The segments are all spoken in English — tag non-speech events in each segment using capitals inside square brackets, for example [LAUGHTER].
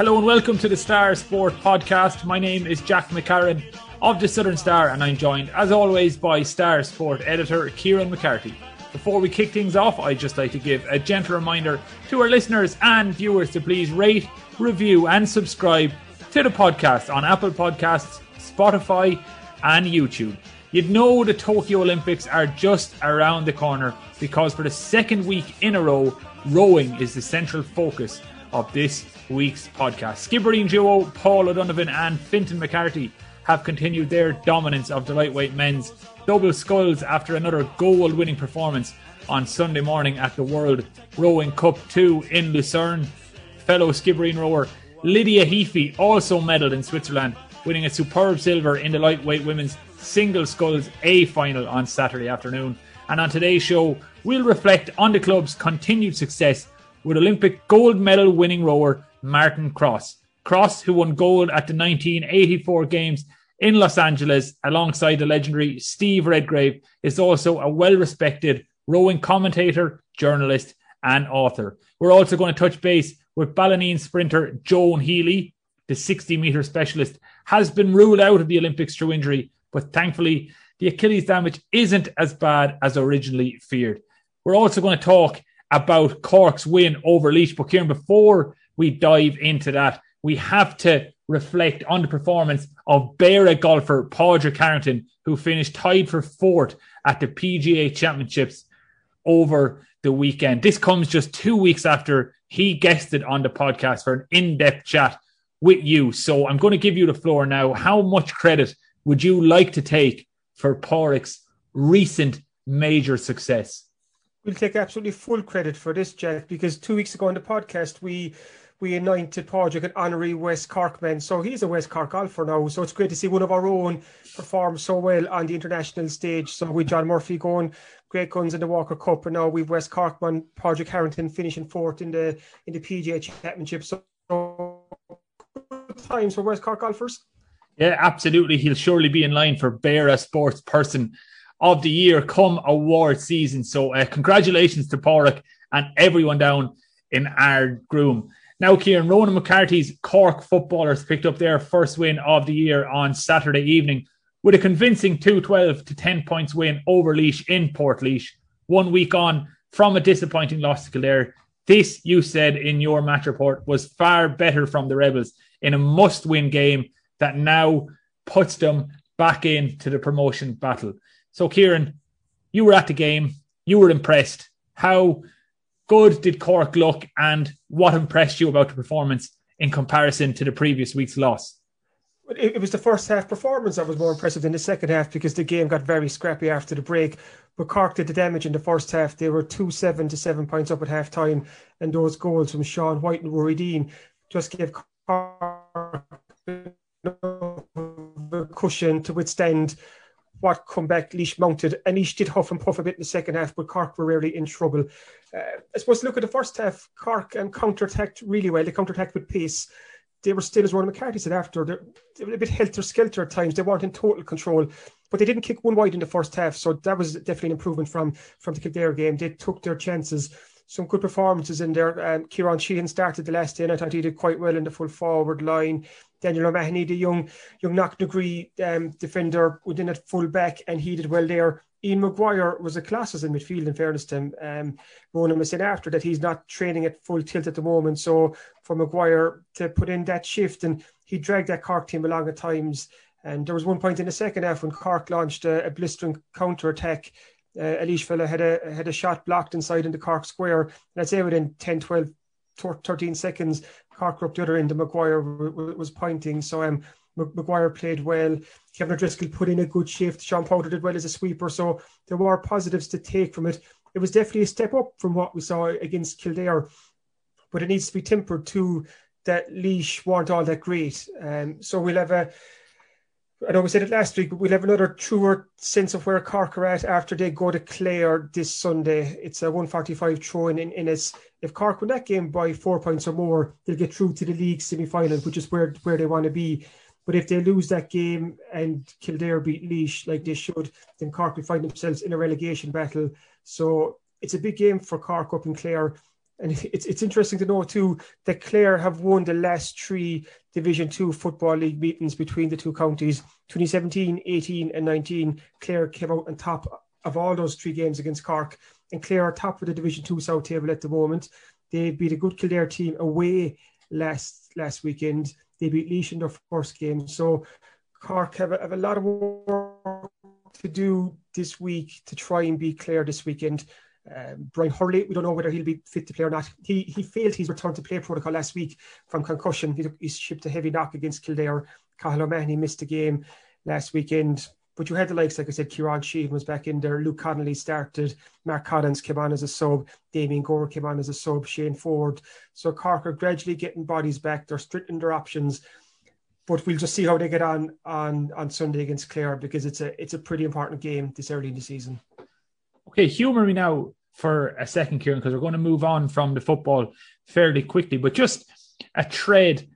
Hello and welcome to the Star Sport podcast. My name is Jack McCarran of the Southern Star, and I'm joined, as always, by Star Sport editor Kieran McCarthy. Before we kick things off, I'd just like to give a gentle reminder to our listeners and viewers to please rate, review, and subscribe to the podcast on Apple Podcasts, Spotify, and YouTube. You'd know the Tokyo Olympics are just around the corner because for the second week in a row, rowing is the central focus of this week's podcast. Skibbereen duo Paul O'Donovan and Fintan McCarthy have continued their dominance of the lightweight men's double sculls after another goal winning performance on Sunday morning at the World Rowing Cup 2 in Lucerne. Fellow Skibbereen rower Lydia Heaphy also medalled in Switzerland, winning a superb silver in the lightweight women's single sculls A final on Saturday afternoon. And on today's show, we'll reflect on the club's continued success with Olympic gold medal winning rower Martin Cross. Cross, who won gold at the 1984 Games in Los Angeles alongside the legendary Steve Redgrave, is also a well respected rowing commentator, journalist, and author. We're also going to touch base with Ballineen sprinter Joan Healy, the 60 metre specialist, has been ruled out of the Olympics through injury but thankfully, the Achilles damage isn't as bad as originally feared. We're also going to talk about Cork's win over Laois. But Kieran, before we dive into that, we have to reflect on the performance of Beara golfer Padraig Harrington, who finished tied for fourth at the PGA Championships over the weekend. This comes just two weeks after he guested on the podcast for an in depth chat with you. So I'm going to give you the floor now. How much credit would you like to take for Pádraig's recent major success? We'll take absolutely full credit for this, Jack, because two weeks ago on the podcast, we we anointed Padraig an honorary West Cork man. So he's a West Cork golfer now. So it's great to see one of our own perform so well on the international stage. So with John Murphy going great guns in the Walker Cup, and now we've West Cork man Padraig Harrington finishing fourth in the in the PGA Championship. So good times for West Cork golfers. Yeah, absolutely. He'll surely be in line for Beara Sports Person of the Year come award season. So, uh, congratulations to Pádraig and everyone down in Ardgroom. Now, Kieran, Ronan McCarthy's Cork footballers picked up their first win of the year on Saturday evening with a convincing 212 to 10 points win over Laois in Portlaoise, one week on from a disappointing loss to Kildare. This, you said in your match report, was far better from the Rebels in a must win game that now puts them back into the promotion battle. So, Kieran, you were at the game, you were impressed. How good did Cork look, and what impressed you about the performance in comparison to the previous week's loss? It, was the first half performance that was more impressive than the second half because the game got very scrappy after the break. But Cork did the damage in the first half. They were two seven to seven points up at half time, and those goals from Sean White and Ruairí Deane just gave Cork the cushion to withstand what comeback Laois mounted. And Laois did huff and puff a bit in the second half, but Cork were really in trouble. Uh, I suppose look at the first half, Cork um, counter-attacked really well. They counter-attacked with pace. They were still, as Ronan McCarthy said after, they were a bit helter-skelter at times. They weren't in total control, but they didn't kick one wide in the first half. So that was definitely an improvement from, from the Kildare game. They took their chances some good performances in there. Um, Kieran Sheehan started the last day, and I thought he did quite well in the full forward line. Daniel O'Mahony, the young young Knocknagree um, defender within at full back, and he did well there. Ian Maguire was a class as in midfield, in fairness to him. Um, Ronan was saying after that he's not training at full tilt at the moment. So for Maguire to put in that shift, and he dragged that Cork team along at times. And there was one point in the second half when Cork launched a, a blistering counter attack. Uh, Elish fella had a had a shot blocked inside in the Cork square. And I'd say within 10, 12, 13 seconds, Cork up the other end, and Maguire was pointing. So um, Maguire played well. Kevin O'Driscoll put in a good shift. Sean Powter did well as a sweeper. So there were positives to take from it. It was definitely a step up from what we saw against Kildare, but it needs to be tempered to that Laois weren't all that great. Um, so we'll have a I know we said it last week, but we'll have another truer sense of where Cork are at after they go to Clare this Sunday. It's a 145 throw in in Ennis. If Cork win that game by four points or more, they'll get through to the league semi final, which is where, where they want to be. But if they lose that game and Kildare beat Laois like they should, then Cork will find themselves in a relegation battle. So it's a big game for Cork up in Clare. And it's it's interesting to know too that Clare have won the last three Division Two Football League meetings between the two counties. 2017, 18, and 19. Clare came out on top of all those three games against Cork, and Clare are top of the Division Two South table at the moment. They beat a good Kildare team away last last weekend. They beat Laois in their first game, so Cork have a, have a lot of work to do this week to try and beat Clare this weekend. Um, Brian Hurley, we don't know whether he'll be fit to play or not. He he failed his return to play protocol last week from concussion. He, he shipped a heavy knock against Kildare. Cathal O'Mahony missed the game last weekend. But you had the likes, like I said, Kieran Sheehan was back in there. Luke Connolly started. Mark Collins came on as a sub. Damien Gore came on as a sub. Shane Ford. So Cork are gradually getting bodies back. They're strictening their options. But we'll just see how they get on on on Sunday against Clare because it's a it's a pretty important game this early in the season. Okay, humour me now for a second, Kieran, because we're going to move on from the football fairly quickly. But just a trade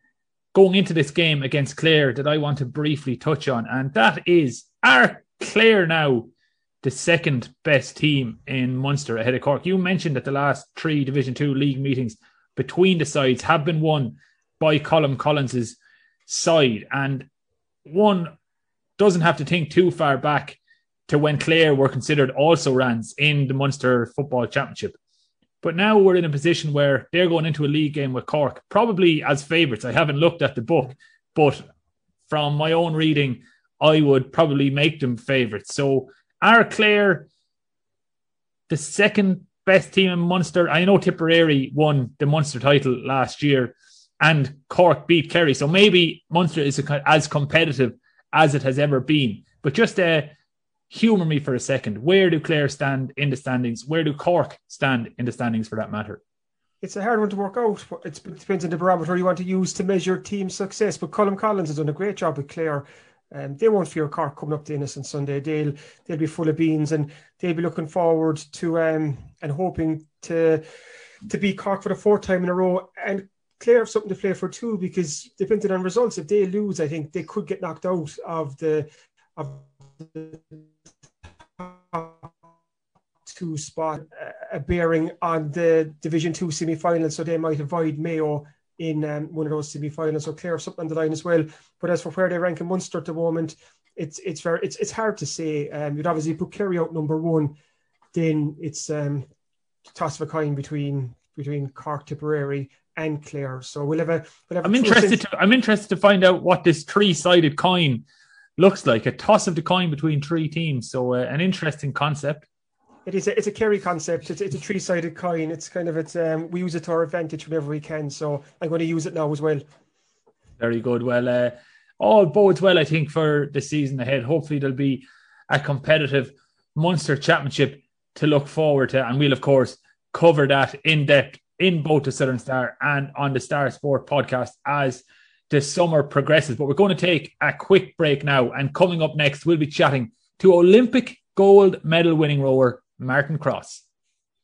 going into this game against Clare that I want to briefly touch on, and that is are Clare now the second best team in Munster ahead of Cork? You mentioned that the last three Division Two league meetings between the sides have been won by Colm Collins's side, and one doesn't have to think too far back to when Clare were considered also rans in the Munster Football Championship. But now we're in a position where they're going into a league game with Cork, probably as favourites. I haven't looked at the book, but from my own reading, I would probably make them favourites. So are Clare the second best team in Munster? I know Tipperary won the Munster title last year and Cork beat Kerry. So maybe Munster is as competitive as it has ever been. But just uh, humour me for a second. Where do Clare stand in the standings? Where do Cork stand in the standings for that matter? It's a hard one to work out. It depends on the barometer you want to use to measure team success. But Colm Collins has done a great job with Clare. Um, they won't fear Cork coming up to on Sunday. They'll they'll be full of beans and they'll be looking forward to um, and hoping to to beat Cork for the fourth time in a row. And Clare have something to play for too because depending on results, if they lose, I think they could get knocked out of the of the two spot a bearing on the Division Two semi final, so they might avoid Mayo in um, one of those semi-finals. So Clare something on the line as well. But as for where they rank in Munster at the moment, it's it's very it's it's hard to say. Um, you'd obviously put Kerry out number one, then it's um, toss of a coin between between Cork, Tipperary, and Clare. So we'll have a. We'll have I'm interested to I'm interested to find out what this three-sided coin looks like. A toss of the coin between three teams. So uh, an interesting concept. It is. A, it's a Kerry concept. It's, it's a three-sided coin. It's kind of it's. Um, we use it to our advantage whenever we can. So I'm going to use it now as well. Very good. Well, uh, all bodes well, I think, for the season ahead. Hopefully, there'll be a competitive Munster Championship to look forward to, and we'll of course cover that in depth in both the Southern Star and on the Star Sport podcast as the summer progresses. But we're going to take a quick break now, and coming up next, we'll be chatting to Olympic gold medal winning rower Martin Cross.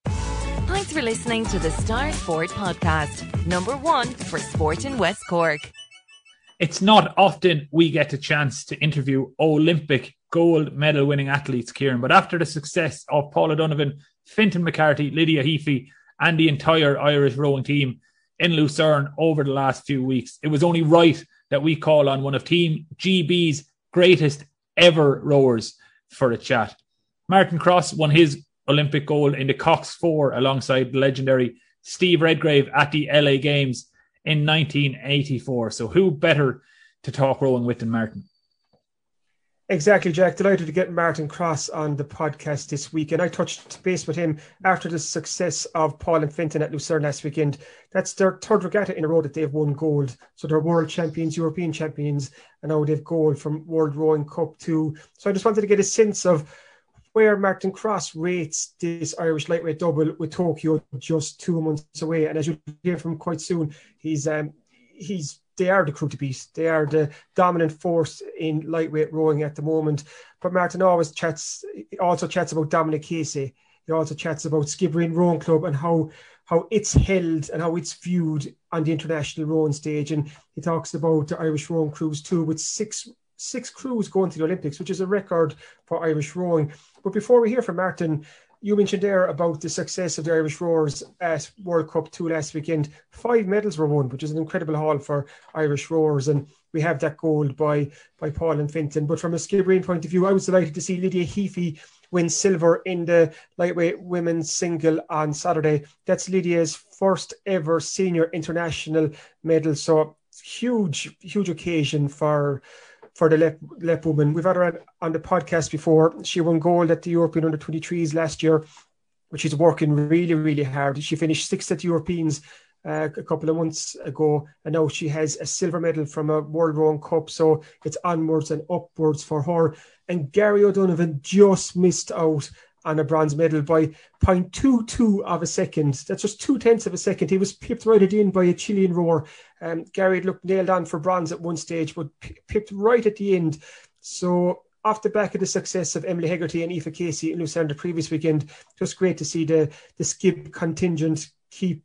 Thanks for listening to the Star Sport podcast, number one for sport in West Cork. It's not often we get a chance to interview Olympic gold medal winning athletes, Kieran, but after the success of Paul O'Donovan, Fintan McCarthy, Lydia Heaphy, and the entire Irish rowing team in Lucerne over the last few weeks, it was only right that we call on one of Team GB's greatest ever rowers for a chat. Martin Cross won his Olympic gold in the Coxed Four alongside the legendary Steve Redgrave at the LA Games in 1984. So, who better to talk rowing with than Martin? Exactly, Jack. Delighted to get Martin Cross on the podcast this week. And I touched base with him after the success of Paul and Fintan at Lucerne last weekend. That's their third regatta in a row that they've won gold. So they're world champions, European champions, and now they've gold from World Rowing Cup too. So I just wanted to get a sense of where Martin Cross rates this Irish lightweight double with Tokyo just two months away. And as you'll hear from quite soon, he's um, he's they are the crew to beat. They are the dominant force in lightweight rowing at the moment. But Martin always chats, also chats about Dominic Casey. He also chats about Skibbereen Rowing Club and how how it's held and how it's viewed on the international rowing stage. And he talks about the Irish rowing crews too, with six six crews going to the Olympics, which is a record for Irish rowing. But before we hear from Martin, you mentioned there about the success of the Irish rowers at World Cup 2 last weekend. Five medals were won, which is an incredible haul for Irish rowers. And we have that gold by, by Paul and Fintan. But from a Skibbereen point of view, I was delighted to see Lydia Heaphy win silver in the lightweight women's single on Saturday. That's Lydia's first ever senior international medal. So huge, huge occasion for for the Lep, Lep woman. We've had her on the podcast before. She won gold at the European Under 23s last year, which is working really, really hard. She finished sixth at the Europeans uh, a couple of months ago, and now she has a silver medal from a World Rowing Cup. So it's onwards and upwards for her. And Gary O'Donovan just missed out on a bronze medal by 0.22 of a second. That's just two tenths of a second. He was pipped right at the end by a Chilean rower. Um, Gary looked nailed on for bronze at one stage, but pipped right at the end. So off the back of the success of Emily Hegarty and Aoife Casey in Lucerne the previous weekend, just great to see the the Skib contingent keep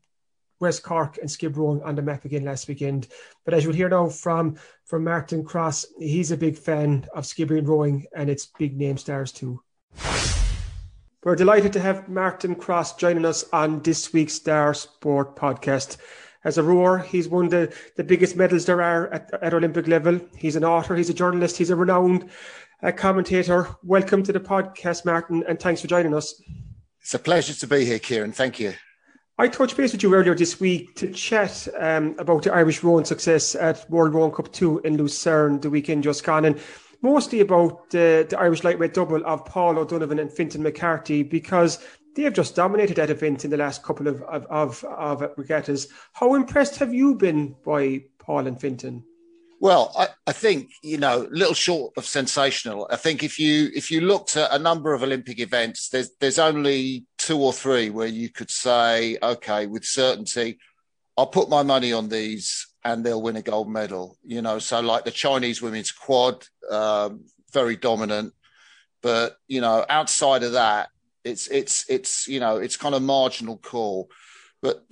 West Cork and Skib Rowing on the map again last weekend. But as you'll hear now from from Martin Cross, he's a big fan of Skibbereen rowing and its big name stars too. We're delighted to have Martin Cross joining us on this week's Star Sport podcast. As a rower, he's won the, the biggest medals there are at, at Olympic level. He's an author, he's a journalist, he's a renowned uh, commentator. Welcome to the podcast, Martin, and thanks for joining us. It's a pleasure to be here, Kieran. Thank you. I touched base with you earlier this week to chat um, about the Irish rowing success at World Rowing Cup 2 in Lucerne the weekend just gone. And mostly about the, the Irish lightweight double of Paul O'Donovan and Fintan McCarthy because they have just dominated that event in the last couple of, of, of, of regattas. How impressed have you been by Paul and Fintan? Well, I, I, think you know, little short of sensational. I think if you if you looked at a number of Olympic events, there's there's only two or three where you could say, okay, with certainty, I'll put my money on these and they'll win a gold medal. You know, so like the Chinese women's quad, um, very dominant, but you know, outside of that, it's it's it's you know, it's kind of marginal call. But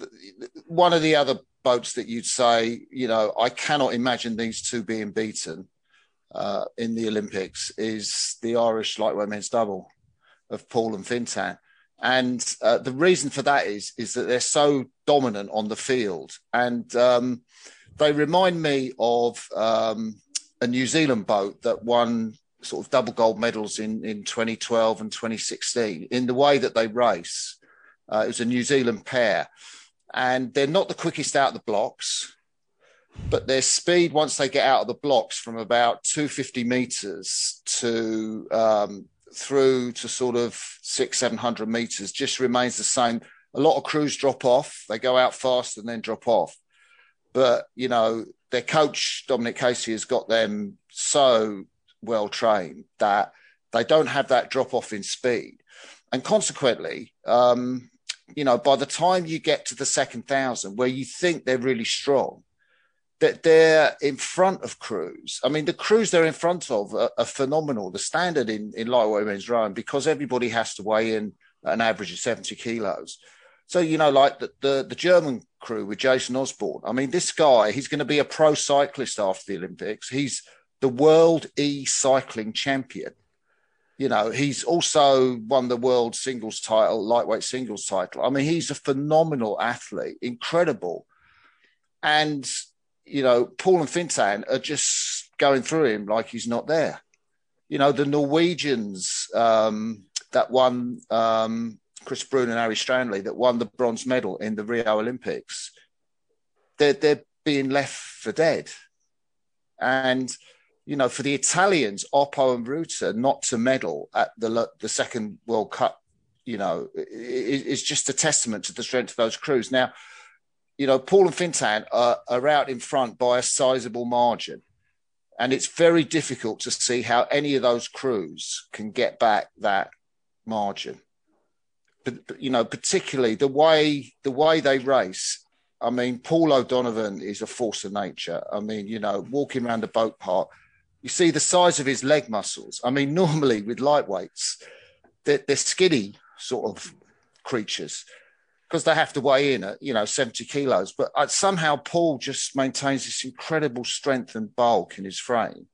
one of the other boats that you'd say, you know, I cannot imagine these two being beaten uh, in the Olympics is the Irish lightweight men's double of Paul and Fintan. And uh, the reason for that is is that they're so dominant on the field, and um, they remind me of um, a New Zealand boat that won sort of double gold medals in, in 2012 and 2016 in the way that they race. Uh, it was a New Zealand pair, and they're not the quickest out of the blocks, but their speed once they get out of the blocks from about 250 meters to um, through to sort of six, 700 meters just remains the same. A lot of crews drop off, they go out fast and then drop off. But, you know, their coach, Dominic Casey, has got them so well trained that they don't have that drop off in speed. And consequently, um, you know, by the time you get to the second thousand, where you think they're really strong, that they're in front of crews. I mean, the crews they're in front of are, are phenomenal. The standard in, in lightweight men's rowing, because everybody has to weigh in an average of 70 kilos. So, you know, like the, the, the German crew with Jason Osborne. I mean, this guy, he's going to be a pro cyclist after the Olympics. He's the world e cycling champion. You know, he's also won the world singles title, lightweight singles title. I mean, he's a phenomenal athlete, incredible. And, you know, Paul and Fintan are just going through him like he's not there. You know, the Norwegians um, that won um, Chris Brun and Harry Strandli that won the bronze medal in the Rio Olympics, they're, they're being left for dead. And, you know, for the Italians, Oppo and Ruta not to medal at the, the second World Cup, you know, is just a testament to the strength of those crews. Now, you know, Paul and Fintan are, are out in front by a sizable margin. And it's very difficult to see how any of those crews can get back that margin you know, particularly the way the way they race. I mean, Paul O'Donovan is a force of nature. I mean, you know, walking around the boat park, you see the size of his leg muscles. I mean, [LAUGHS] normally with lightweights, they're, they're skinny sort of creatures because they have to weigh in at you know 70 kilos but uh, somehow paul just maintains this incredible strength and bulk in his frame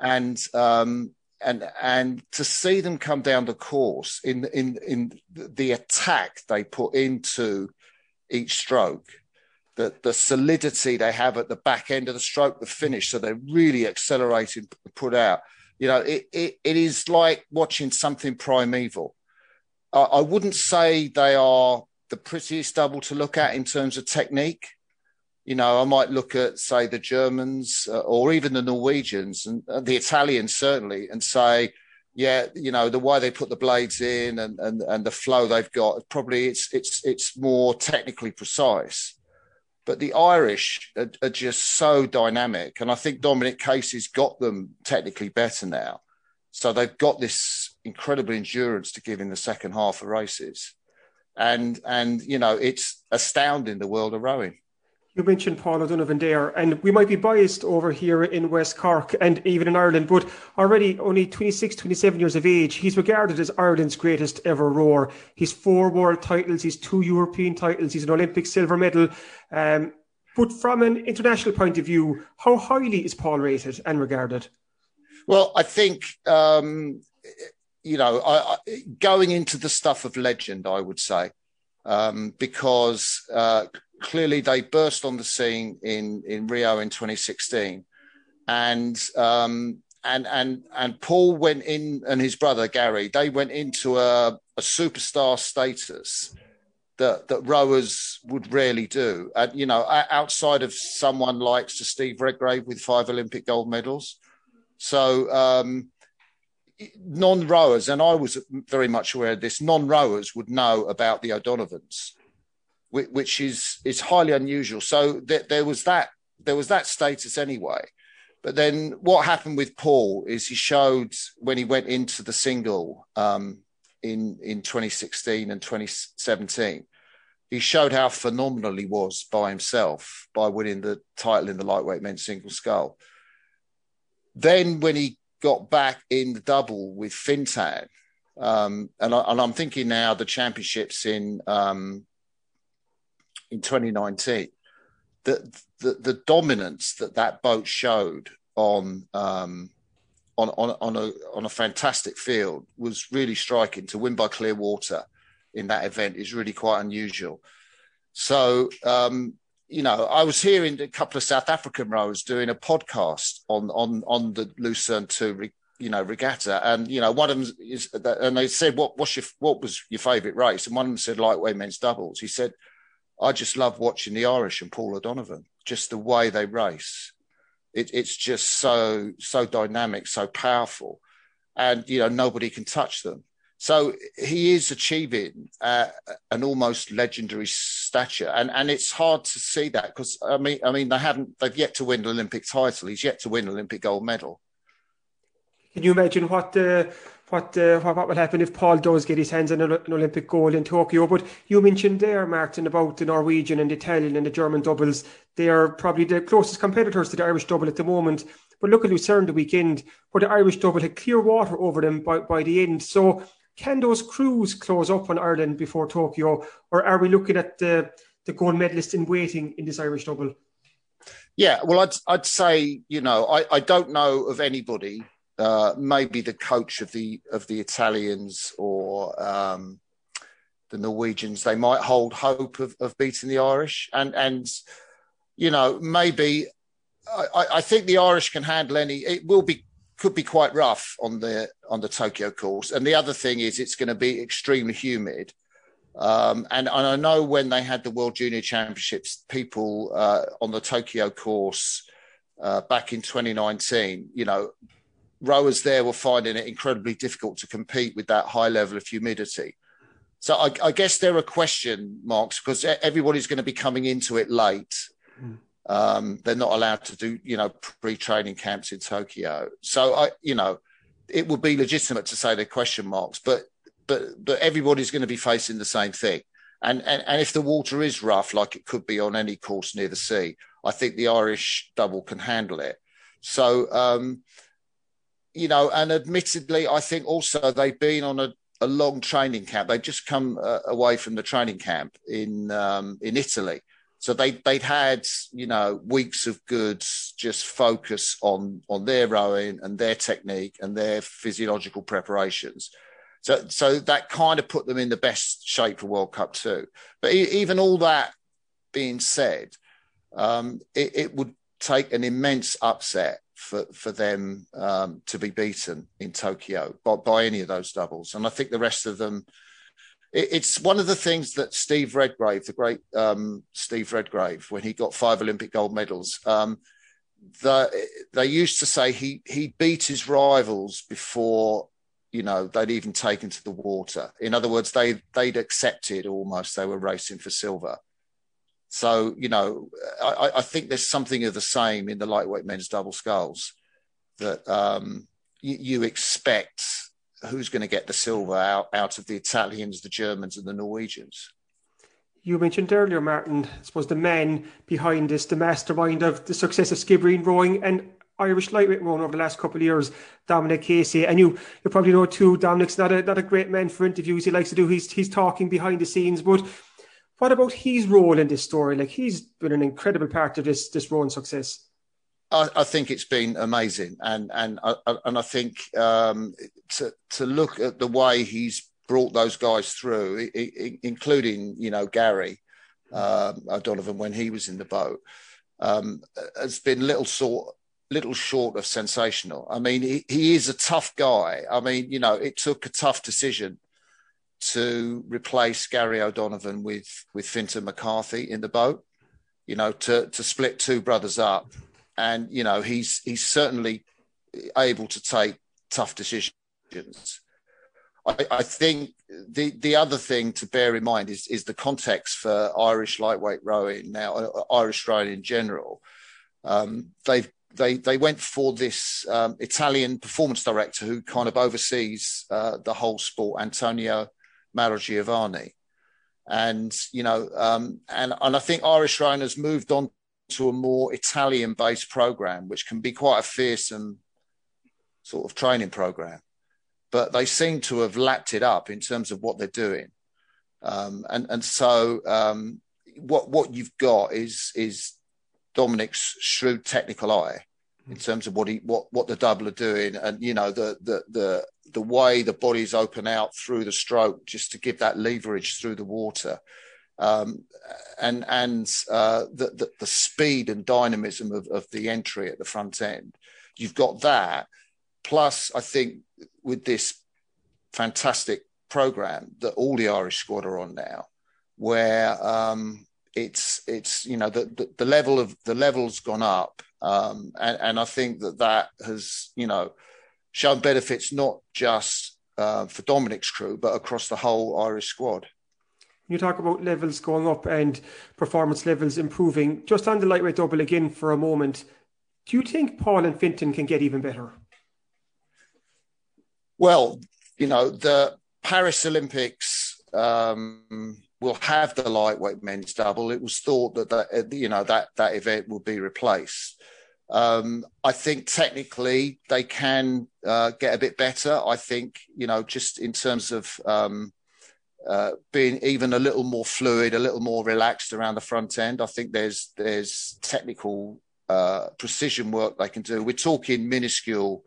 and um, and and to see them come down the course in in in the attack they put into each stroke the the solidity they have at the back end of the stroke the finish so they're really accelerating put out. You know it, it, it is like watching something primeval. I, I wouldn't say they are the prettiest double to look at in terms of technique you know, I might look at, say, the Germans uh, or even the Norwegians and uh, the Italians, certainly, and say, yeah, you know, the way they put the blades in and, and, and the flow they've got, probably it's, it's, it's more technically precise. But the Irish are, are just so dynamic. And I think Dominic Casey's got them technically better now. So they've got this incredible endurance to give in the second half of races. And, and you know, it's astounding the world of rowing. You mentioned Paul O'Donovan there, and we might be biased over here in West Cork and even in Ireland, but already only 26, 27 years of age, he's regarded as Ireland's greatest ever rower. He's four world titles, he's two European titles, he's an Olympic silver medal. Um, but from an international point of view, how highly is Paul rated and regarded? Well, I think, um, you know, I, I, going into the stuff of legend, I would say, um, because uh, clearly they burst on the scene in in Rio in 2016, and um, and and and Paul went in, and his brother Gary, they went into a, a superstar status that that rowers would rarely do. And you know, outside of someone like Sir Steve Redgrave with five Olympic gold medals, so. Um, non-rowers, and I was very much aware of this. Non-rowers would know about the O'Donovans, which is is highly unusual. So th- there was that there was that status anyway. But then what happened with Paul is he showed when he went into the single um, in in 2016 and 2017, he showed how phenomenal he was by himself by winning the title in the lightweight men's single scull. Then when he got back in the double with Fintan, um, and, I, am thinking now the championships in um, in 2019, the, the, the dominance that that boat showed on, um, on, on, on, a, on a fantastic field was really striking. To win by clear water in that event is really quite unusual. So, um, you know, I was hearing a couple of South African rowers doing a podcast on on on the Lucerne Two, you know, regatta, and you know, one of them is, and they said, "What what's your what was your favourite race?" And one of them said, "Lightweight men's doubles." He said, I just love watching the Irish and Paul O'Donovan, just the way they race. It, it's just so so dynamic, so powerful, and you know nobody can touch them. So he is achieving uh, an almost legendary stature, and and it's hard to see that because I mean I mean they haven't they've yet to win the Olympic title. He's yet to win Olympic gold medal. Can you imagine what the what, uh, what, what will happen if Paul does get his hands on an, an, Olympic gold in Tokyo. But you mentioned there, Martin, about the Norwegian and the Italian and the German doubles. They are probably the closest competitors to the Irish double at the moment. But look at Lucerne the weekend, where the Irish double had clear water over them by, by the end. So can those crews close up on Ireland before Tokyo, or are we looking at the, the gold medalist in waiting in this Irish double? Yeah, well, I'd, I'd say, you know, I, I don't know of anybody uh, maybe the coach of the of the Italians or um, the Norwegians, they might hold hope of, of beating the Irish, and and you know maybe I, I think the Irish can handle any. It will be could be quite rough on the on the Tokyo course, and the other thing is it's going to be extremely humid. Um, and, and, I know when they had the World Junior Championships, people uh, on the Tokyo course uh, back in 2019, you know, rowers there were finding it incredibly difficult to compete with that high level of humidity. So I, I guess there are question marks because everybody's going to be coming into it late. Mm. Um, they're not allowed to do, you know, pre-training camps in Tokyo. So I, you know, it would be legitimate to say they're question marks, but but but everybody's going to be facing the same thing. And, and and if the water is rough, like it could be on any course near the sea, I think the Irish double can handle it. So, um, you know, and admittedly, I think also they've been on a, a long training camp. They've just come uh, away from the training camp in um, in Italy, so they they'd had you know weeks of good just focus on on their rowing and their technique and their physiological preparations. So so that kind of put them in the best shape for World Cup too. But even all that being said, um, it, it would take an immense upset for for them um, to be beaten in Tokyo by, by any of those doubles. And I think the rest of them. It, it's one of the things that Steve Redgrave, the great um, Steve Redgrave, when he got five Olympic gold medals, um, the, they used to say he he beat his rivals before you know they'd even taken to the water. In other words, they they'd accepted almost they were racing for silver. So, you know, I, I, think there's something of the same in the lightweight men's double sculls that um, you, you, expect who's going to get the silver out, out of the Italians, the Germans, and the Norwegians. You mentioned earlier, Martin, I suppose the man behind this, the mastermind of the success of skibbereen rowing and Irish lightweight rowing over the last couple of years, Dominic Casey. And you, you probably know too, Dominic's not a not a great man for interviews. He likes to do he's he's talking behind the scenes, but what about his role in this story? Like he's been an incredible part of this this rowing success. I, I, think it's been amazing, and and uh, and I think um, to to look at the way he's brought those guys through, including you know Gary um, O'Donovan when he was in the boat, um, has been little sort little short of sensational. I mean, he, he is a tough guy. I mean, you know, it took a tough decision to replace Gary O'Donovan with with Fintan McCarthy in the boat. You know, to to split two brothers up, and you know he's he's certainly able to take tough decisions. I, I think the the other thing to bear in mind is is the context for Irish lightweight rowing now, uh, Irish rowing in general. Um, they've they they went for this um, Italian performance director who kind of oversees uh, the whole sport, Antonio Giovanni, And, you know, um, and, and I think Irish has moved on to a more Italian based program, which can be quite a fearsome sort of training program. But they seem to have lapped it up in terms of what they're doing. Um, and, and so um, what, what you've got is, is Dominic's shrewd technical eye in terms of what he what what the double are doing and you know the the the the way the bodies open out through the stroke just to give that leverage through the water. Um, and and uh, the, the, the speed and dynamism of, of the entry at the front end. You've got that plus i think with this fantastic program that all the irish squad are on now where um, it's it's you know the, the, the level of the level's gone up um, and, and I think that that has, you know, shown benefits not just uh, for Dominic's crew, but across the whole Irish squad. You talk about levels going up and performance levels improving. Just on the lightweight double again for a moment, do you think Paul and Fintan can get even better? Well, you know, the Paris Olympics um, will have the lightweight men's double. It was thought that that you know that that event will be replaced. Um, I think technically they can uh, get a bit better. I think you know just in terms of um, uh, being even a little more fluid, a little more relaxed around the front end. I think there's there's technical uh, precision work they can do. We're talking minuscule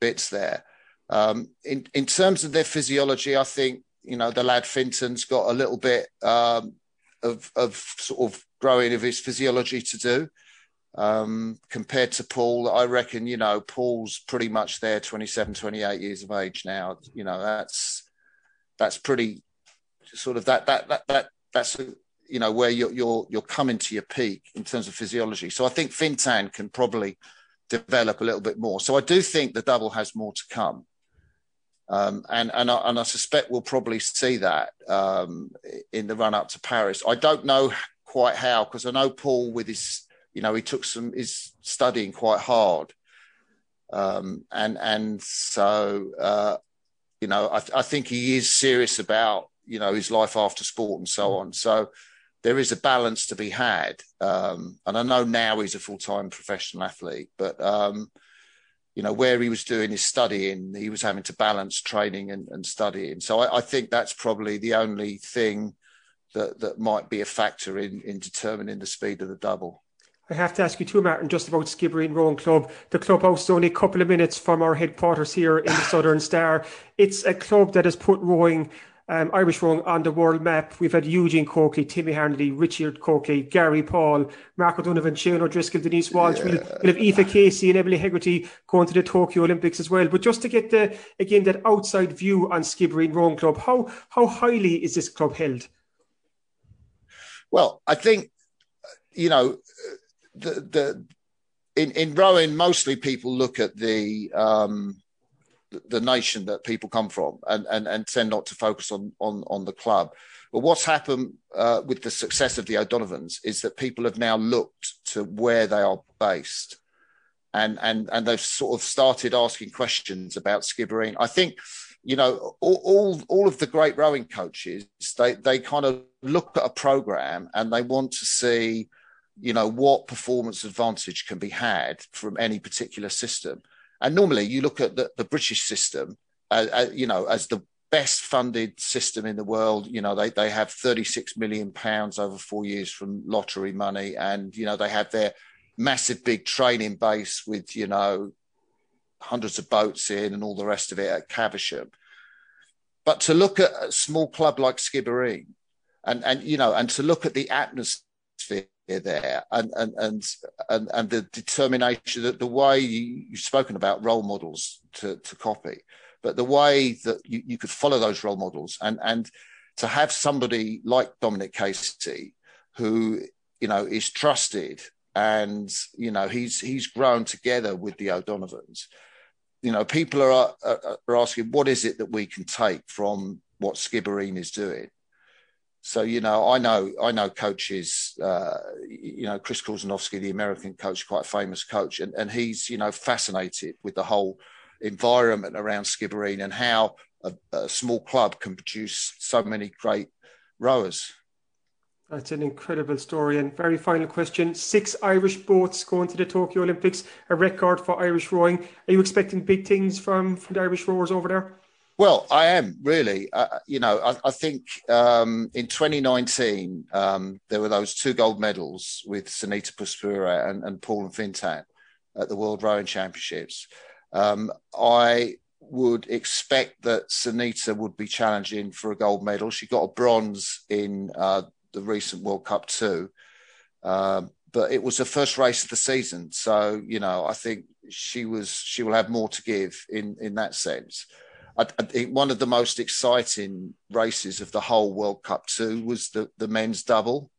bits there. Um, in in terms of their physiology, I think you know the lad Fintan's got a little bit um, of of sort of growing of his physiology to do. Um, compared to Paul, I reckon, you know, Paul's pretty much there 27, 28 years of age now. You know, that's that's pretty sort of that that that that that's you know where you're you're you're coming to your peak in terms of physiology. So I think Fintan can probably develop a little bit more. So I do think the double has more to come. Um, and and I, and I suspect we'll probably see that um, in the run up to Paris. I don't know quite how because I know Paul with his you know, he took some is studying quite hard, um, and and so uh, you know, I, I, think he is serious about you know his life after sport and so on. So there is a balance to be had. Um, and I know now he's a full time professional athlete, but um, you know where he was doing his studying, he was having to balance training and, and studying. So I, I think that's probably the only thing that that might be a factor in in determining the speed of the double. I have to ask you too, Martin, just about Skibbereen Rowing Club. The clubhouse is only a couple of minutes from our headquarters here in the [LAUGHS] Southern Star. It's a club that has put rowing, um, Irish rowing, on the world map. We've had Eugene Coakley, Timmy Harnedy, Richard Coakley, Gary Paul, Mark O'Donovan, Shane O'Driscoll, Denise Walsh. Yeah. We'll, we'll, have Aoife Casey and Emily Hegarty going to the Tokyo Olympics as well. But just to get the again that outside view on Skibbereen Rowing Club, how how highly is this club held? Well, I think you know the the in in rowing mostly people look at the um, the nation that people come from and, and and tend not to focus on on on the club. But what's happened uh, with the success of the O'Donovans is that people have now looked to where they are based, and and and they've sort of started asking questions about Skibbereen. I think you know, all, all, all of the great rowing coaches, they, they kind of look at a program and they want to see, you know, what performance advantage can be had from any particular system. And normally you look at the, the British system, uh, uh, you know, as the best funded system in the world. You know, they, they have 36 million pounds over four years from lottery money. And, you know, they have their massive big training base with, you know, hundreds of boats in and all the rest of it at Caversham. But to look at a small club like Skibbereen and, and you know, and to look at the atmosphere there and and and and, and the determination that the way you, you've spoken about role models to, to copy, but the way that you, you could follow those role models and and to have somebody like Dominic Casey who you know is trusted and you know he's he's grown together with the O'Donovans you know, people are, are, are asking, what is it that we can take from what Skibbereen is doing? So you know, I know I know coaches. Uh, you know, Kris Korzeniowski, the American coach, quite famous coach, and, and he's you know fascinated with the whole environment around Skibbereen and how a, a small club can produce so many great rowers. That's an incredible story. And very final question six Irish boats going to the Tokyo Olympics, a record for Irish rowing. Are you expecting big things from, from the Irish rowers over there? Well, I am really. Uh, you know, I, I think um, in 2019 um, there were those two gold medals with Sanita Puspure and, and Paul and Fintan at the World Rowing Championships. Um, I would expect that Sanita would be challenging for a gold medal. She got a bronze in uh, the recent World Cup too. Um, but it was the first race of the season, so you know I think she was she will have more to give in in that sense. I, I think one of the most exciting races of the whole World Cup too was the the men's double,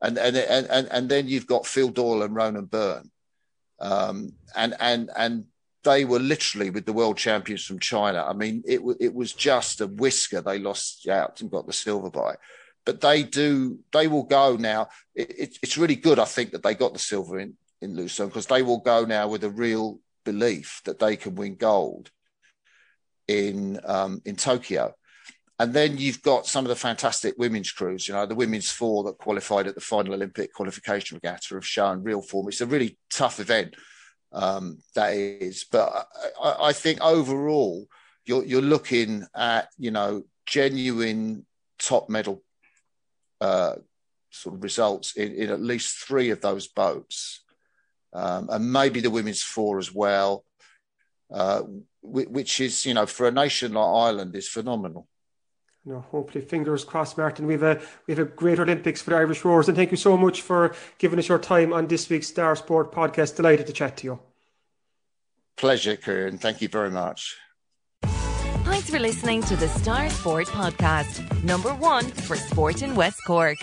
and and and and, and then you've got Phil Doyle and Ronan Byrne, um, and and and they were literally with the world champions from China. I mean, it it was just a whisker. They lost out and got the silver by. But they do they will go now. It, it, it's really good, I think, that they got the silver in in Lucerne because they will go now with a real belief that they can win gold in um, in Tokyo. And then you've got some of the fantastic women's crews. You know, the women's four that qualified at the final Olympic qualification regatta have shown real form. It's a really tough event, um, that is. But I, I think overall, you're, you're looking at you know genuine top medal uh, sort of results in, in, at least three of those boats, um, and maybe the women's four as well, uh, which is, you know, for a nation like Ireland, is phenomenal. No, hopefully, fingers crossed, Martin. We've a we have a great Olympics for the Irish Rowers, and thank you so much for giving us your time on this week's Star Sport podcast. Delighted to chat to you. Pleasure, Kieran. Thank you very much. Thanks for listening to the Star Sport Podcast, number one for sport in West Cork.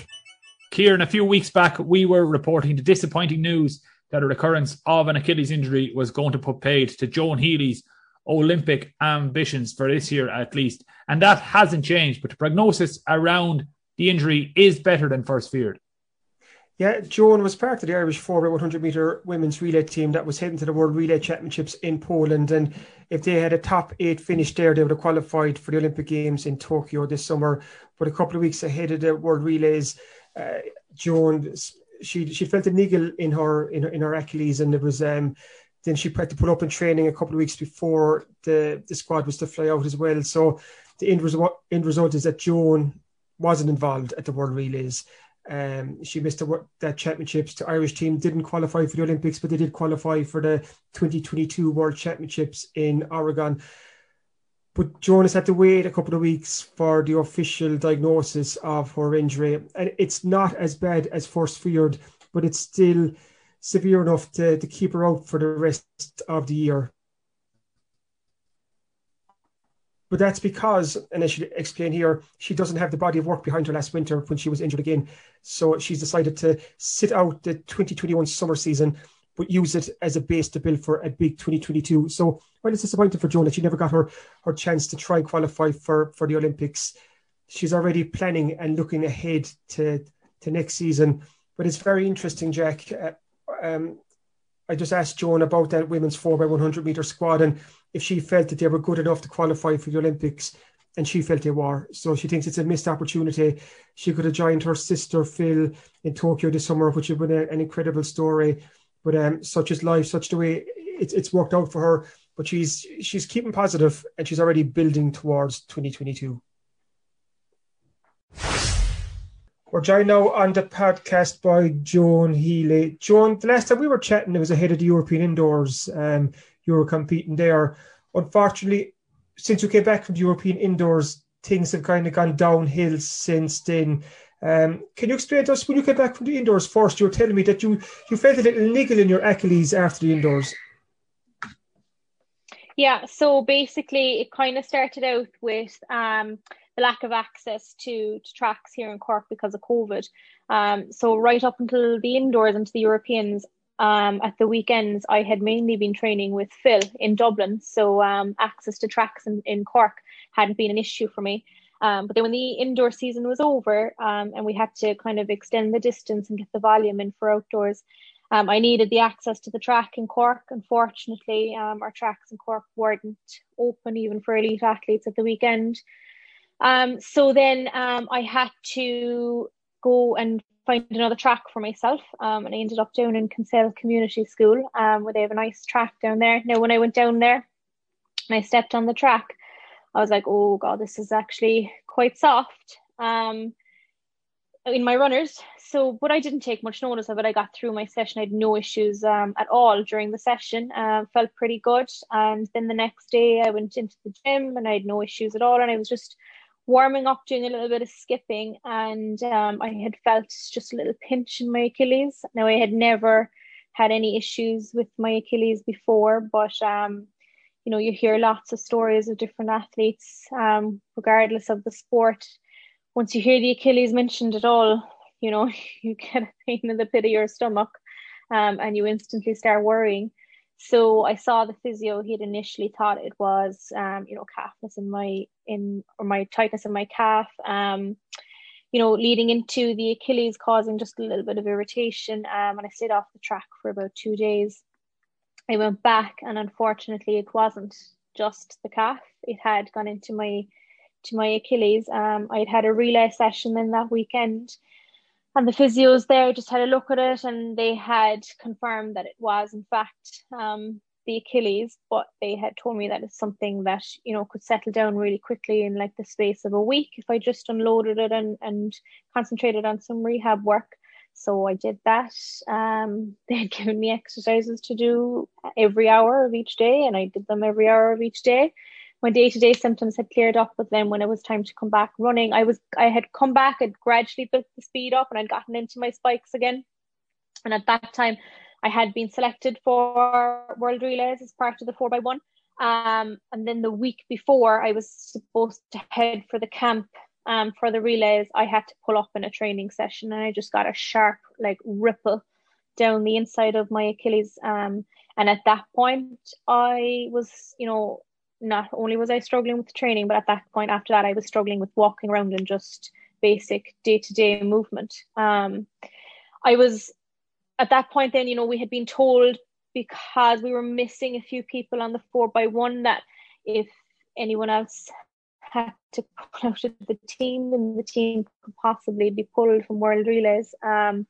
Kieran, a few weeks back, we were reporting the disappointing news that a recurrence of an Achilles injury was going to put paid to Joan Healy's Olympic ambitions for this year at least. And that hasn't changed, but the prognosis around the injury is better than first feared. Yeah, Joan was part of the Irish 4 100 metre women's relay team that was heading to the World Relay Championships in Poland. And if they had a top eight finish there, they would have qualified for the Olympic Games in Tokyo this summer. but a couple of weeks ahead of the World Relays, uh, Joan she she felt a niggle in her in her, in her Achilles, and it was um, then she had to put up in training a couple of weeks before the the squad was to fly out as well. So the end result end result is that Joan wasn't involved at the World Relays. Um, she missed the that championships. The Irish team didn't qualify for the Olympics, but they did qualify for the 2022 World Championships in Oregon. But Joan's had to wait a couple of weeks for the official diagnosis of her injury, and it's not as bad as first feared, but it's still severe enough to, to keep her out for the rest of the year. But that's because, and I should explain here, she doesn't have the body of work behind her last winter when she was injured again. So she's decided to sit out the 2021 summer season, but use it as a base to build for a big 2022. So while it's disappointing for Joan that she never got her, her chance to try and qualify for, for the Olympics, she's already planning and looking ahead to, to next season. But it's very interesting, Jack. Uh, um, I just asked Joan about that women's 4 by 100 meter squad and if she felt that they were good enough to qualify for the Olympics, and she felt they were. So she thinks it's a missed opportunity. She could have joined her sister Phil in Tokyo this summer, which would have been an incredible story. But um, such is life, such the way it's it's worked out for her. But she's she's keeping positive, and she's already building towards 2022. We're joined now on the podcast by Joan Healy. Joan, the last time we were chatting, it was ahead of the European Indoors. Um, you were competing there. Unfortunately, since you came back from the European Indoors, things have kind of gone downhill since then. Um, can you explain to us when you came back from the indoors first? You were telling me that you you felt a little niggle in your Achilles after the indoors. Yeah, so basically, it kind of started out with um, the lack of access to, to tracks here in Cork because of COVID. Um, so right up until the indoors and to the Europeans, um, at the weekends, I had mainly been training with Phil in Dublin, so um, access to tracks in, in Cork hadn't been an issue for me. Um, but then when the indoor season was over um, and we had to kind of extend the distance and get the volume in for outdoors, um, I needed the access to the track in Cork. Unfortunately, um, our tracks in Cork weren't open even for elite athletes at the weekend. so then I had to go and find another track for myself. Um, and I ended up down in Kinsale Community School, um, where they have a nice track down there. Now, when I went down there I stepped on the track, I was like, oh God, this is actually quite soft. Um, in my runners. So, but I didn't take much notice of it. I got through my session. I had no issues um, at all during the session. Um, felt pretty good. And then the next day, I went into the gym and I had no issues at all. And I was just warming up, doing a little bit of skipping, and um, I had felt just a little pinch in my Achilles. Now, I had never had any issues with my Achilles before, but um, you know, you hear lots of stories of different athletes, um, regardless of the sport. Once you hear the Achilles mentioned at all, you know, [LAUGHS] you get a pain in the pit of your stomach, um, and you instantly start worrying. So I saw the physio. He had initially thought it was, um, you know, calfness in my in or my tightness in my calf. Um, you know, leading into the Achilles, causing just a little bit of irritation. Um, and I stayed off the track for about two days. I went back, and unfortunately, it wasn't just the calf. It had gone into my to my Achilles. Um, I'd had a relay session then that weekend and the physios there just had a look at it and they had confirmed that it was in fact um, the Achilles, but they had told me that it's something that you know could settle down really quickly in like the space of a week if I just unloaded it and and concentrated on some rehab work. So I did that. Um, [LAUGHS] they had given me exercises to do every hour of each day, and I did them every hour of each day my day-to-day symptoms had cleared up but then when it was time to come back running i was i had come back and gradually built the speed up and i'd gotten into my spikes again and at that time i had been selected for world relays as part of the 4x1 um, and then the week before i was supposed to head for the camp um, for the relays i had to pull up in a training session and i just got a sharp like ripple down the inside of my achilles um, and at that point i was you know not only was I struggling with training, but at that point after that, I was struggling with walking around and just basic day to day movement. Um, I was at that point, then, you know, we had been told because we were missing a few people on the four by one that if anyone else had to [LAUGHS] pull out of the team and the team could possibly be pulled from world relays. Um,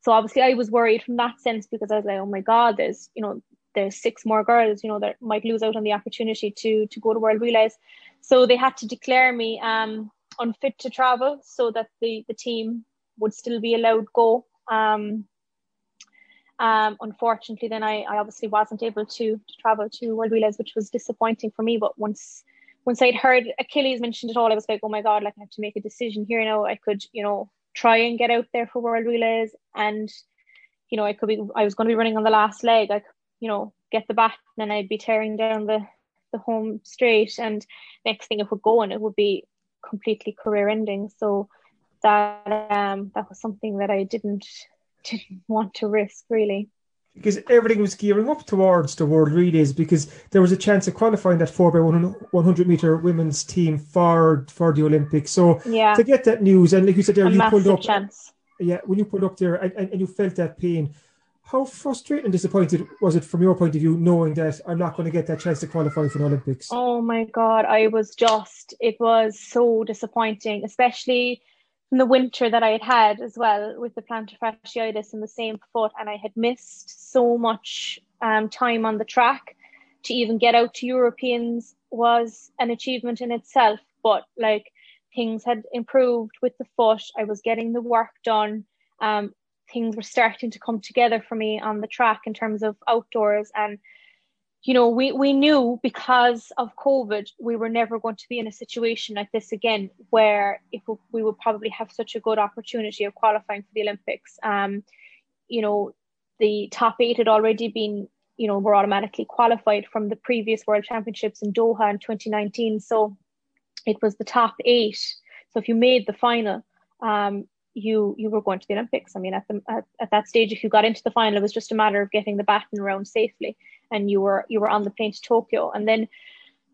so obviously I was worried from that sense because I was like, oh my God, there's, you know, there's six more girls, you know, that might lose out on the opportunity to to go to world relays. So they had to declare me um, unfit to travel so that the, the team would still be allowed go. Um, um, unfortunately, then I, I obviously wasn't able to, to travel to World Relays, which was disappointing for me. But once once I'd heard Achilles mentioned it all, I was like, oh my god, like I have to make a decision here now. I could, you know, try and get out there for World Relays, and you know, I could be, I was going to be running on the last leg. I, could, you know, get the bat and then I'd be tearing down the the home straight, and next thing it would go, and it would be completely career ending. So that um that was something that I didn't [LAUGHS] didn't want to risk really because everything was gearing up towards the World Relays because there was a chance of qualifying that 4 by 100 meter women's team for for the Olympics. So yeah. to get that news, and like you said there, a you pulled up. Chance. Yeah, when you pulled up there and, and, and, you felt that pain, how frustrated and disappointed was it from your point of view, knowing that I'm not going to get that chance to qualify for the Olympics? Oh my God, I was just, it was so disappointing, especially in the winter that I had had as well with the plantar fasciitis in the same foot, and I had missed so much um, time on the track to even get out to Europeans was an achievement in itself. But like things had improved with the foot, I was getting the work done. Um, things were starting to come together for me on the track in terms of outdoors and you know, we, we knew because of COVID, we were never going to be in a situation like this again, where if we would probably have such a good opportunity of qualifying for the Olympics. Um, you know, the top eight had already been, you know, were automatically qualified from the previous World Championships in Doha in 2019. So it was the top eight. So if you made the final, um, you you were going to the Olympics. I mean, at the at, at that stage, if you got into the final, it was just a matter of getting the baton around safely, and you were you were on the plane to Tokyo. And then,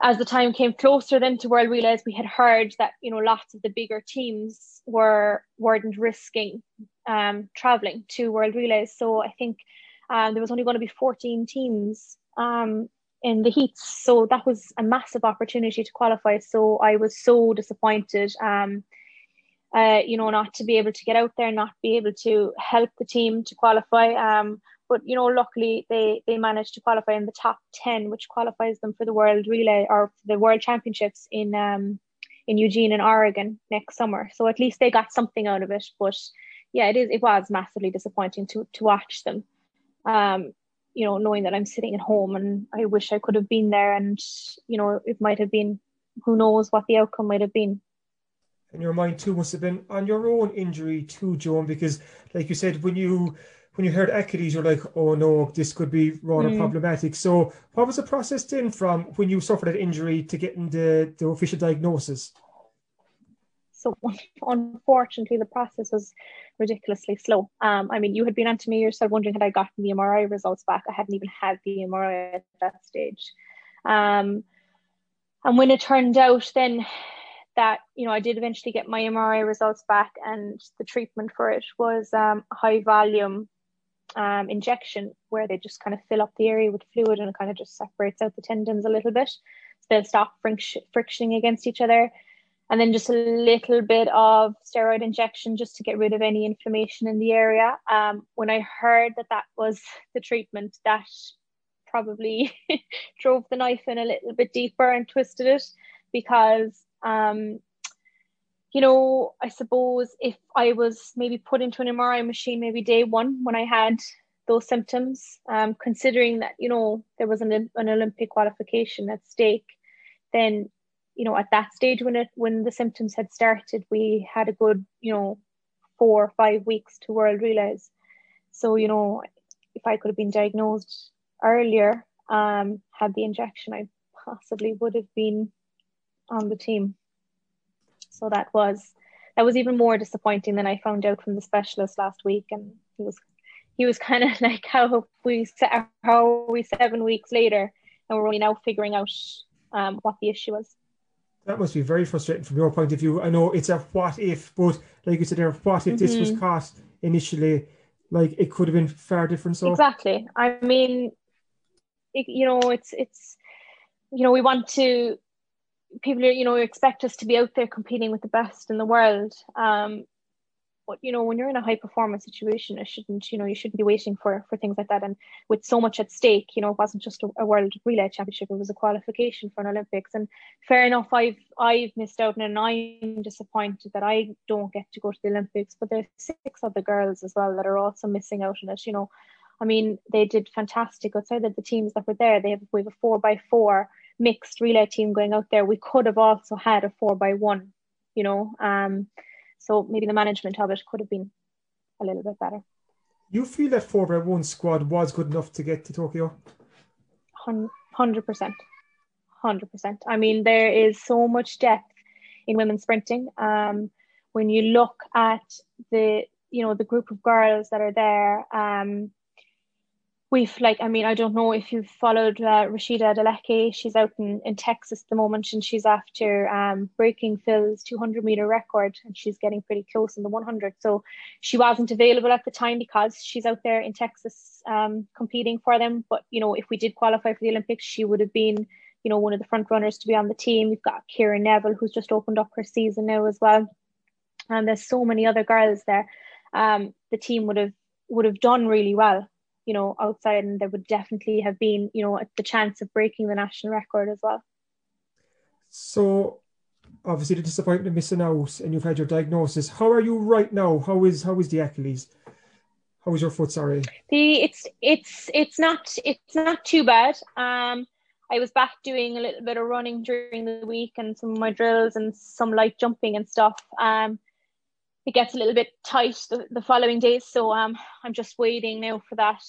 as the time came closer, then to World Relays, we had heard that you know lots of the bigger teams were weren't risking um, traveling to World Relays. So I think um, there was only going to be 14 teams um, in the heats, so that was a massive opportunity to qualify. So I was so disappointed. Um, uh, you know, not to be able to get out there, not be able to help the team to qualify. Um, but you know, luckily they they managed to qualify in the top ten, which qualifies them for the World Relay or the World Championships in um in Eugene and Oregon next summer. So at least they got something out of it. But yeah, it is it was massively disappointing to to watch them. Um, you know, knowing that I'm sitting at home and I wish I could have been there, and you know, it might have been who knows what the outcome might have been and your mind too must have been on your own injury too, Joan, because like you said, when you when you heard Achilles, you're like, oh no, this could be rather mm. problematic. So what was the process then from when you suffered that injury to getting the, the official diagnosis? So [LAUGHS] unfortunately, the process was ridiculously slow. Um, I mean, you had been on to me yourself wondering had I gotten the MRI results back. I hadn't even had the MRI at that stage. Um, and when it turned out, then that you know I did eventually get my MRI results back, and the treatment for it was um, high volume um, injection, where they just kind of fill up the area with fluid and it kind of just separates out the tendons a little bit. So they'll stop friction, frictioning against each other, and then just a little bit of steroid injection just to get rid of any inflammation in the area. Um, when I heard that that was [LAUGHS] the treatment, that probably [LAUGHS] drove the knife in a little bit deeper and twisted it because um, you know, I suppose if I was maybe put into an MRI machine maybe day one when I had those symptoms, um, considering that, you know, there was an, an Olympic qualification at stake, then, you know, at that stage when it when the symptoms had started, we had a good, you know, four or five weeks to world relays. So, you know, if I could have been diagnosed earlier, um, had the injection, I possibly would have been on the team. So that was that was even more disappointing than I found out from the specialist last week, and he was he was [LAUGHS] kind of like how we set how we seven weeks later, and we're only now figuring out um, what the issue was. That must be very frustrating from your point of view. I know it's a what if, but like you said there, what if mm-hmm. this was mm-hmm. caught initially? Like it could have been far different. So exactly. I mean, it, you know, it's it's you know we want to people you know expect us to be out there competing with the best in the world. Um but you know when you're in a high performance situation it shouldn't you know you shouldn't be waiting for for things like that. And with so much at stake you know it wasn't just a, a world relay championship. It was a qualification for an olympics. And fair enough i've i've missed out and i'm disappointed that i don't get to go to the olympics but there's six other girls as well that are also missing out on it you know. I mean they did fantastic outside of the teams that were there. They have we have a four by four mixed relay team going out there we could have also had a four by one you know um so maybe the management of it could have been a little bit better. You feel that 4 by one squad was good enough to get to Tokyo? 100%. 100%. I mean, there is so much depth in women's sprinting. Um, when you look at the, you know, the group of girls that are there, um, we've like i mean i don't know if you've followed uh, Rhasidat Adeleke. She's out in, in texas at the moment and she's after um, breaking phil's 200 meter record and she's getting pretty close in the 100 so she wasn't available at the time because she's out there in texas um, competing for them. But you know if we did qualify for the olympics she would have been you know one of the front runners to be on the team. We've got Ciara Neville who's just opened up her season now as well. And there's so many other girls there um, the team would have would have done really well you know, outside, and there would definitely have been, you know, the chance of breaking the national record as well. So, obviously, the disappointment of missing out, and you've had your diagnosis. How are you right now? How is how is the Achilles? How is your foot? Sorry. The it's it's it's not it's not too bad. Um, I was back doing a little bit of running during the week and some of my drills and some light jumping and stuff. Um, it gets a little bit tight the, the following days. So um, I'm just waiting now for that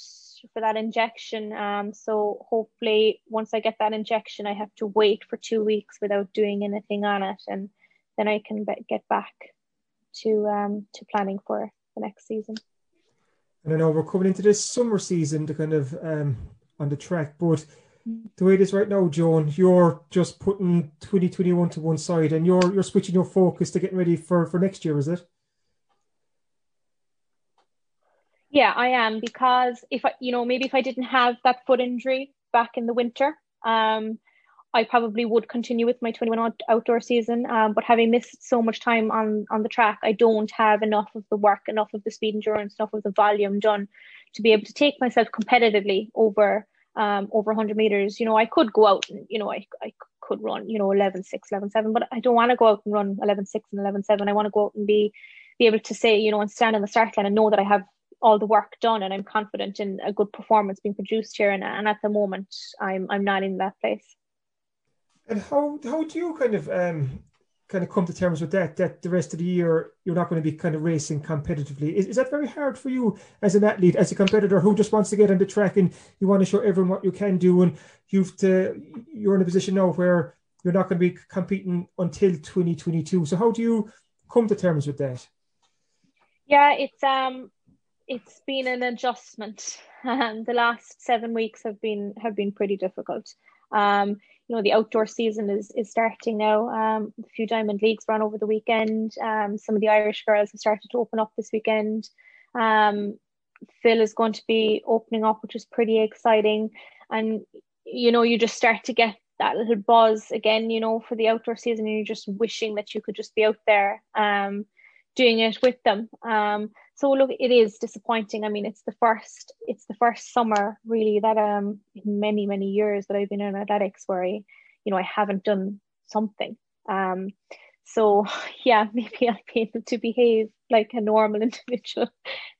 for that injection. Um, so hopefully once I get that injection, I have to wait for two weeks without doing anything on it, and then I can be- get back to um, to planning for the next season. And I know we're coming into this summer season to kind of um, on the track, but the way it is right now, Joan, you're just putting 2021 to one side and you're you're switching your focus to getting ready for, for next year, is it? Yeah, I am because if I, you know, maybe if I didn't have that foot injury back in the winter, um, I probably would continue with my 21 out- outdoor season. Um, but having missed so much time on on the track, I don't have enough of the work, enough of the speed endurance, enough of the volume done to be able to take myself competitively over um over 100 meters. You know, I could go out and you know I I could run you know 11 6 11 7 but i don't want to go out and run 11 6 and 11 7 i want to go out and be be able to say you know and stand on the start line and know that i have all the work done and I'm confident in a good performance being produced here. And, and at the moment I'm I'm not in that place. And how how do you kind of um kind of come to terms with that that the rest of the year you're not going to be kind of racing competitively? Is, is that very hard for you as an athlete as a competitor who just wants to get on the track and you want to show everyone what you can do and you've to you're in a position now where you're not going to be competing until 2022 so how do you come to terms with that? Yeah it's um it's been an adjustment. and [LAUGHS] the last seven weeks have been have been pretty difficult. Um, you know, the outdoor season is is starting now. Um, a few diamond leagues ran over the weekend. Um, some of the Irish girls have started to open up this weekend. Um, Phil is going to be opening up, which is pretty exciting. And you know, you just start to get that little buzz again, you know, for the outdoor season, and you're just wishing that you could just be out there um, doing it with them. Um, so look it is disappointing. I mean it's the first it's the first summer really that um in many many years that i've been in athletics where i you know i haven't done something. Um so [LAUGHS] yeah [LAUGHS] maybe i'll be able to behave like a normal [LAUGHS] individual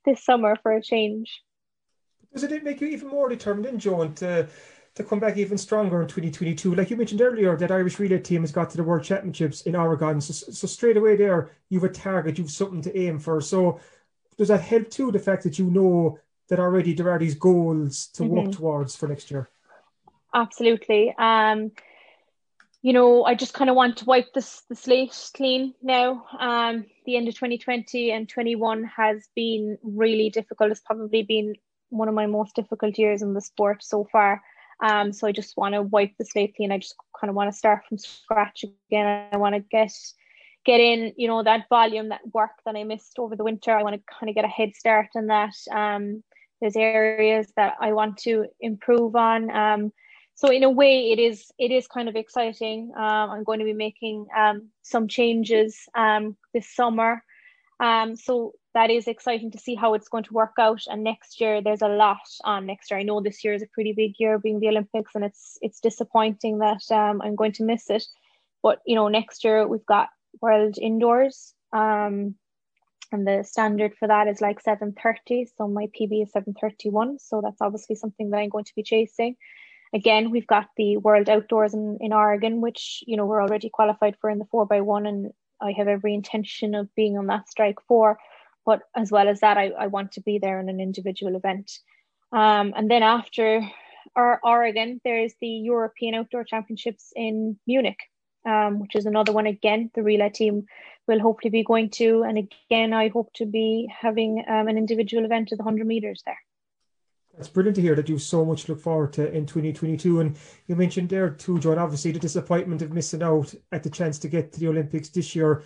this summer for a change. Does it make you even more determined in Joan to to come back even stronger in 2022 like you mentioned earlier that irish relay team has got to the world championships in oregon. So, so straight away there you've a target you've something to aim for. So does that help too? The fact that you know that already there are these goals to mm-hmm. work towards for next year. Absolutely. Um, you know, I just kind of want to wipe this the slate clean now. Um, the end of 2020 and 21 has been really difficult. It's probably been one of my most difficult years in the sport so far. Um, so I just want to wipe the slate clean. I just kind of want to start from scratch again. I want to get get in, you know, that volume, that work that I missed over the winter. I want to kind of get a head start on that. Um, there's areas that I want to improve on. Um, so in a way, it is it is kind of exciting. Um, I'm going to be making um, some changes um, this summer, um, so that is exciting to see how it's going to work out. And next year, there's a lot on next year. I know this year is a pretty big year, being the Olympics, and it's it's disappointing that um, I'm going to miss it. But you know, next year we've got World Indoors. Um, and the standard for that is like 7.30 so my pb is 7.31 so that's obviously something that i'm going to be chasing again we've got the world outdoors in, in oregon which you know we're already qualified for in the 4 by one and i have every intention of being on that strike four but as well as that i, I want to be there in an individual event um, and then after our oregon there's the european outdoor championships in munich um, which is another one again the relay team will hopefully be going to. And again, I hope to be having um, an individual event of the 100 meters there. It's brilliant to hear that you so much look forward to in 2022. And you mentioned there too, Joan, obviously the disappointment of missing out at the chance to get to the Olympics this year.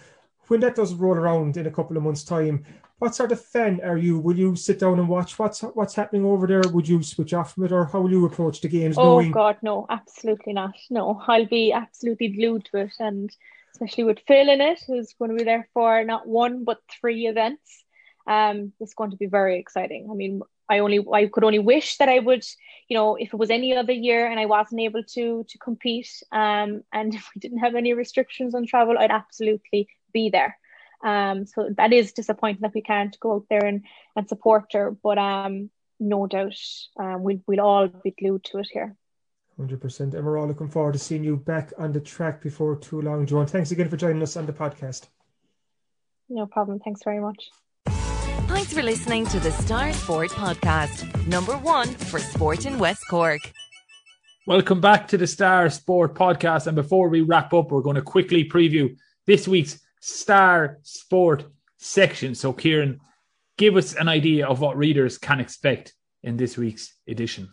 When that does roll around in a couple of months' time, what sort of fan are you? Will you sit down and watch what's what's happening over there? Would you switch off from it, or how will you approach the games? Oh knowing... God, no, absolutely not. No, I'll be absolutely glued to it, and especially with Phil in it, who's going to be there for not one but three events. Um, it's going to be very exciting. I mean, I only I could only wish that I would, you know, if it was any other year and I wasn't able to to compete, um, and [LAUGHS] if we didn't have any restrictions on travel, I'd absolutely be there. Um, so that is disappointing that we can't go out there and, and support her, but um, no doubt um, we'll we'll all be glued to it here. 100%. And we're all looking forward to seeing you back on the track before too long, Joan. Thanks again for joining us on the podcast. No problem. Thanks very much. Thanks for listening to the Star Sport podcast, number one for sport in West Cork. Welcome back to the Star Sport podcast. And before we wrap up, we're going to quickly preview this week's Star Sport section. So, Kieran, give us an idea of what readers can expect in this week's edition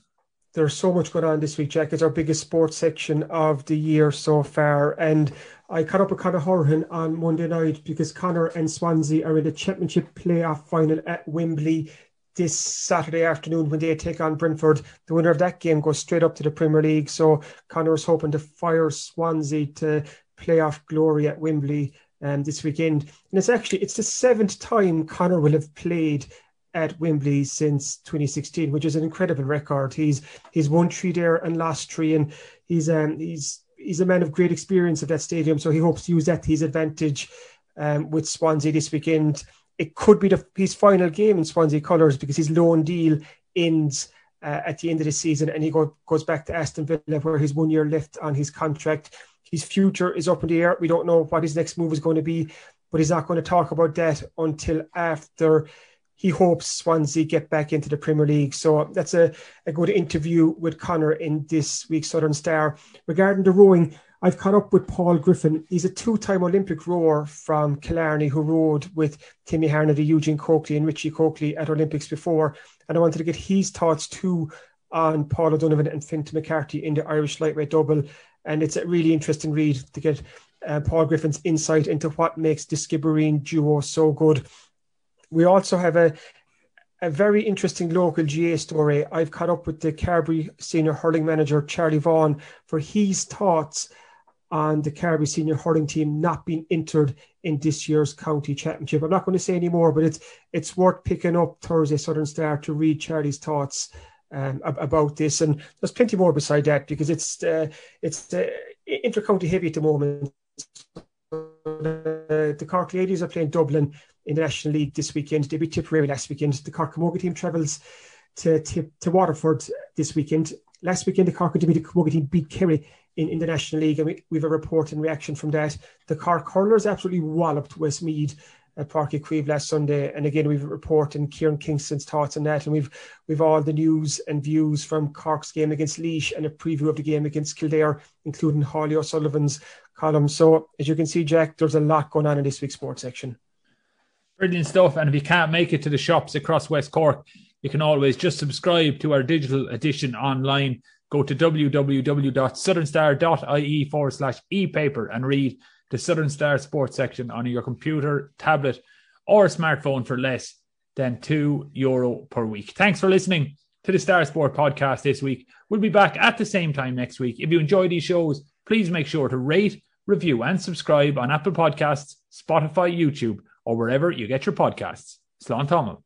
there's so much going on this week, Jack. It's our biggest sports section of the year so far. And I caught up with Conor Hourihane on Monday night because Conor and Swansea are in the championship playoff final at Wembley this Saturday afternoon when they take on Brentford. The winner of that game goes straight up to the Premier League. So Conor is hoping to fire Swansea to playoff glory at Wembley um, this weekend. And it's actually it's the seventh time Conor will have played at Wembley since 2016, which is an incredible record. He's he's won three there and lost three, and he's um he's he's a man of great experience at that stadium. So he hopes to use that to his advantage um, with Swansea this weekend. It could be the, his final game in Swansea colours because his loan deal ends uh, at the end of the season, and he go, goes back to Aston Villa where he's one year left on his contract. His future is up in the air. We don't know what his next move is going to be, but he's not going to talk about that until after he hopes Swansea get back into the Premier League. So that's a, a good interview with Conor in this week's Southern Star. Regarding the rowing, I've caught up with Paul Griffin. He's a two time Olympic rower from Killarney who rowed with Timmy Harnedy, Eugene Coakley, and Richie Coakley at Olympics before. And I wanted to get his thoughts too on Paul O'Donovan and Fintan McCarthy in the Irish lightweight double. And it's a really interesting read to get uh, Paul Griffin's insight into what makes the Skibbereen duo so good. We also have a a very interesting local GAA story. I've caught up with the Carbery senior hurling manager Charlie Vaughan for his thoughts on the Carbery senior hurling team not being entered in this year's county championship. I'm not going to say any more, but it's it's worth picking up Thursday Southern Star to read Charlie's thoughts um, about this, and there's plenty more beside that because it's uh, it's uh, inter-county heavy at the moment. Uh, the Cork ladies are playing Dublin in the National League this weekend. They beat Tipperary last weekend. The Cork Camogie team travels to, to, to Waterford this weekend. Last weekend, the Cork Camogie team beat Kerry in, in the National League, and we, we have a report and reaction from that. The Cork Hurlers absolutely walloped Westmeath at Uí Chaoimh last Sunday, and again we've reported report Kieran Kingston's thoughts on that, and we've we've all the news and views from Cork's game against Laois and a preview of the game against Kildare, including Holly O'Sullivan's column. So as you can see, Jack, there's a lot going on in this week's sports section. Brilliant stuff. And if you can't make it to the shops across West Cork, you can always just subscribe to our digital edition online. Go to www.southernstar.ie forward slash e-paper and read the Southern Star sports section on your computer, tablet, or smartphone for less than two euro per week. Thanks for listening. to the Star Sport podcast this week. We'll be back at the same time next week. If you enjoy these shows, please make sure to rate, review, and subscribe on Apple Podcasts, Spotify, YouTube, or wherever you get your podcasts. Slán Tamil.